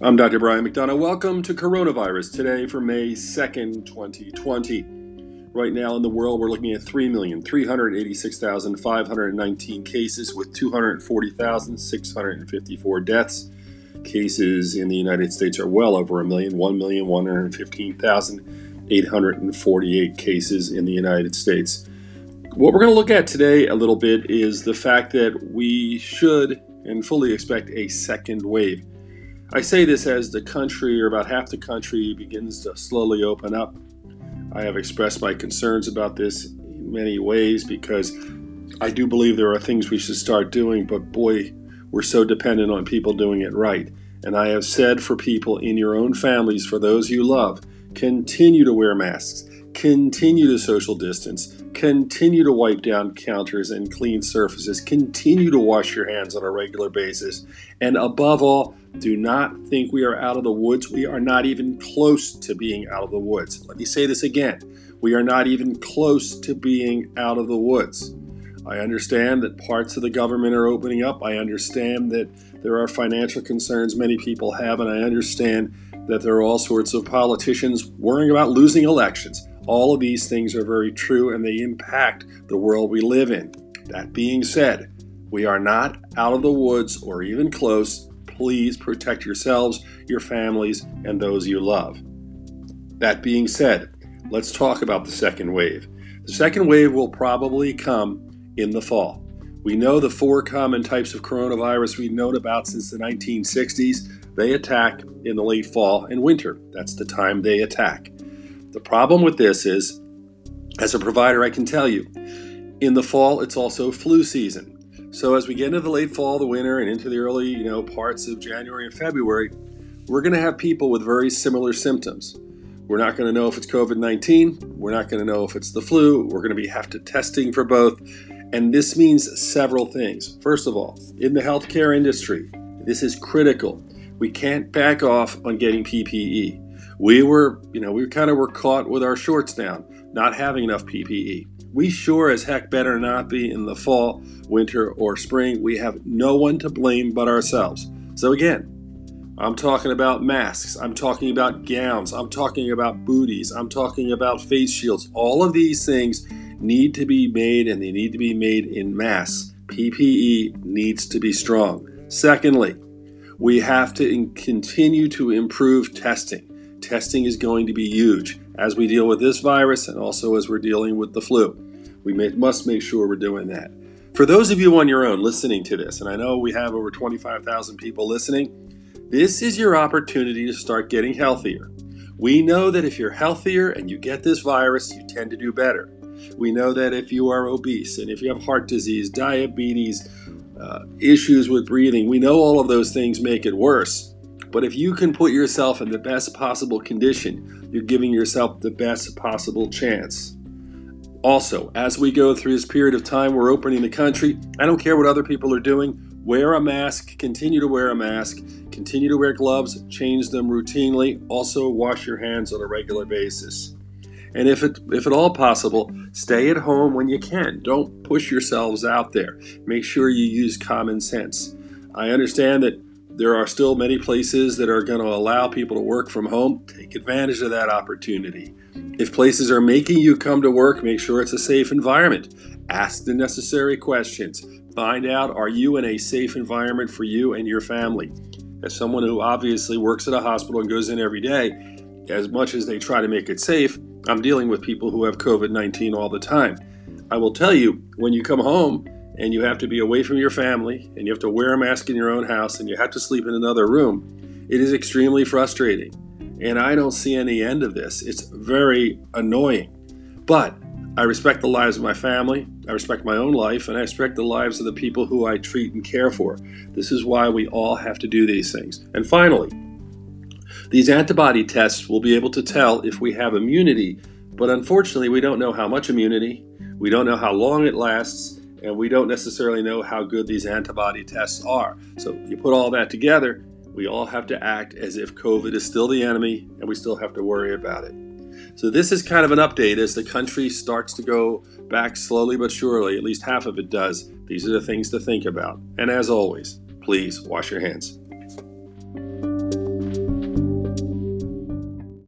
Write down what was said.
I'm Dr. Brian McDonough. Welcome to Coronavirus today for May 2nd, 2020. Right now in the world, we're looking at 3,386,519 cases with 240,654 deaths. Cases in the United States are well over a million, 1,115,848 cases in the United States. What we're going to look at today a little bit is the fact that we should and fully expect a second wave. I say this as the country, or about half the country, begins to slowly open up. I have expressed my concerns about this in many ways because I do believe there are things we should start doing, but boy, we're so dependent on people doing it right. And I have said for people in your own families, for those you love, continue to wear masks, continue to social distance, continue to wipe down counters and clean surfaces, continue to wash your hands on a regular basis, and above all, do not think we are out of the woods. We are not even close to being out of the woods. Let me say this again. We are not even close to being out of the woods. I understand that parts of the government are opening up. I understand that there are financial concerns many people have, and I understand that there are all sorts of politicians worrying about losing elections. All of these things are very true and they impact the world we live in. That being said, we are not out of the woods or even close. Please protect yourselves, your families, and those you love. That being said, let's talk about the second wave. The second wave will probably come in the fall. We know the four common types of coronavirus we've known about since the 1960s. They attack in the late fall and winter. That's the time they attack. The problem with this is, as a provider, I can tell you, in the fall, it's also flu season. So as we get into the late fall, the winter, and into the early, you know, parts of January and February, we're going to have people with very similar symptoms. We're not going to know if it's COVID-19. We're not going to know if it's the flu. We're going to be have to testing for both. And this means several things. First of all, in the healthcare industry, this is critical. We can't back off on getting PPE we were, you know, we kind of were caught with our shorts down, not having enough PPE. We sure as heck better not be in the fall, winter, or spring. We have no one to blame but ourselves. So, again, I'm talking about masks. I'm talking about gowns. I'm talking about booties. I'm talking about face shields. All of these things need to be made and they need to be made in mass. PPE needs to be strong. Secondly, we have to continue to improve testing testing is going to be huge as we deal with this virus and also as we're dealing with the flu. We may, must make sure we're doing that. For those of you on your own listening to this, and I know we have over 25,000 people listening, this is your opportunity to start getting healthier. We know that if you're healthier and you get this virus, you tend to do better. We know that if you are obese and if you have heart disease, diabetes, uh, issues with breathing, we know all of those things make it worse. But if you can put yourself in the best possible condition, you're giving yourself the best possible chance. Also, as we go through this period of time, we're opening the country. I don't care what other people are doing. Wear a mask, continue to wear a mask, continue to wear gloves, change them routinely. Also, wash your hands on a regular basis. And if it if at all possible, stay at home when you can. Don't push yourselves out there. Make sure you use common sense. I understand that there are still many places that are going to allow people to work from home. Take advantage of that opportunity. If places are making you come to work, make sure it's a safe environment. Ask the necessary questions. Find out are you in a safe environment for you and your family? As someone who obviously works at a hospital and goes in every day, as much as they try to make it safe, I'm dealing with people who have COVID 19 all the time. I will tell you, when you come home, and you have to be away from your family and you have to wear a mask in your own house and you have to sleep in another room, it is extremely frustrating. And I don't see any end of this. It's very annoying. But I respect the lives of my family, I respect my own life, and I respect the lives of the people who I treat and care for. This is why we all have to do these things. And finally, these antibody tests will be able to tell if we have immunity, but unfortunately, we don't know how much immunity, we don't know how long it lasts, and we don't necessarily know how good these antibody tests are. So you put all that together, we all have to act as if COVID is still the enemy and we still have to worry about it. So this is kind of an update as the country starts to go back slowly but surely, at least half of it does. These are the things to think about. And as always, please wash your hands.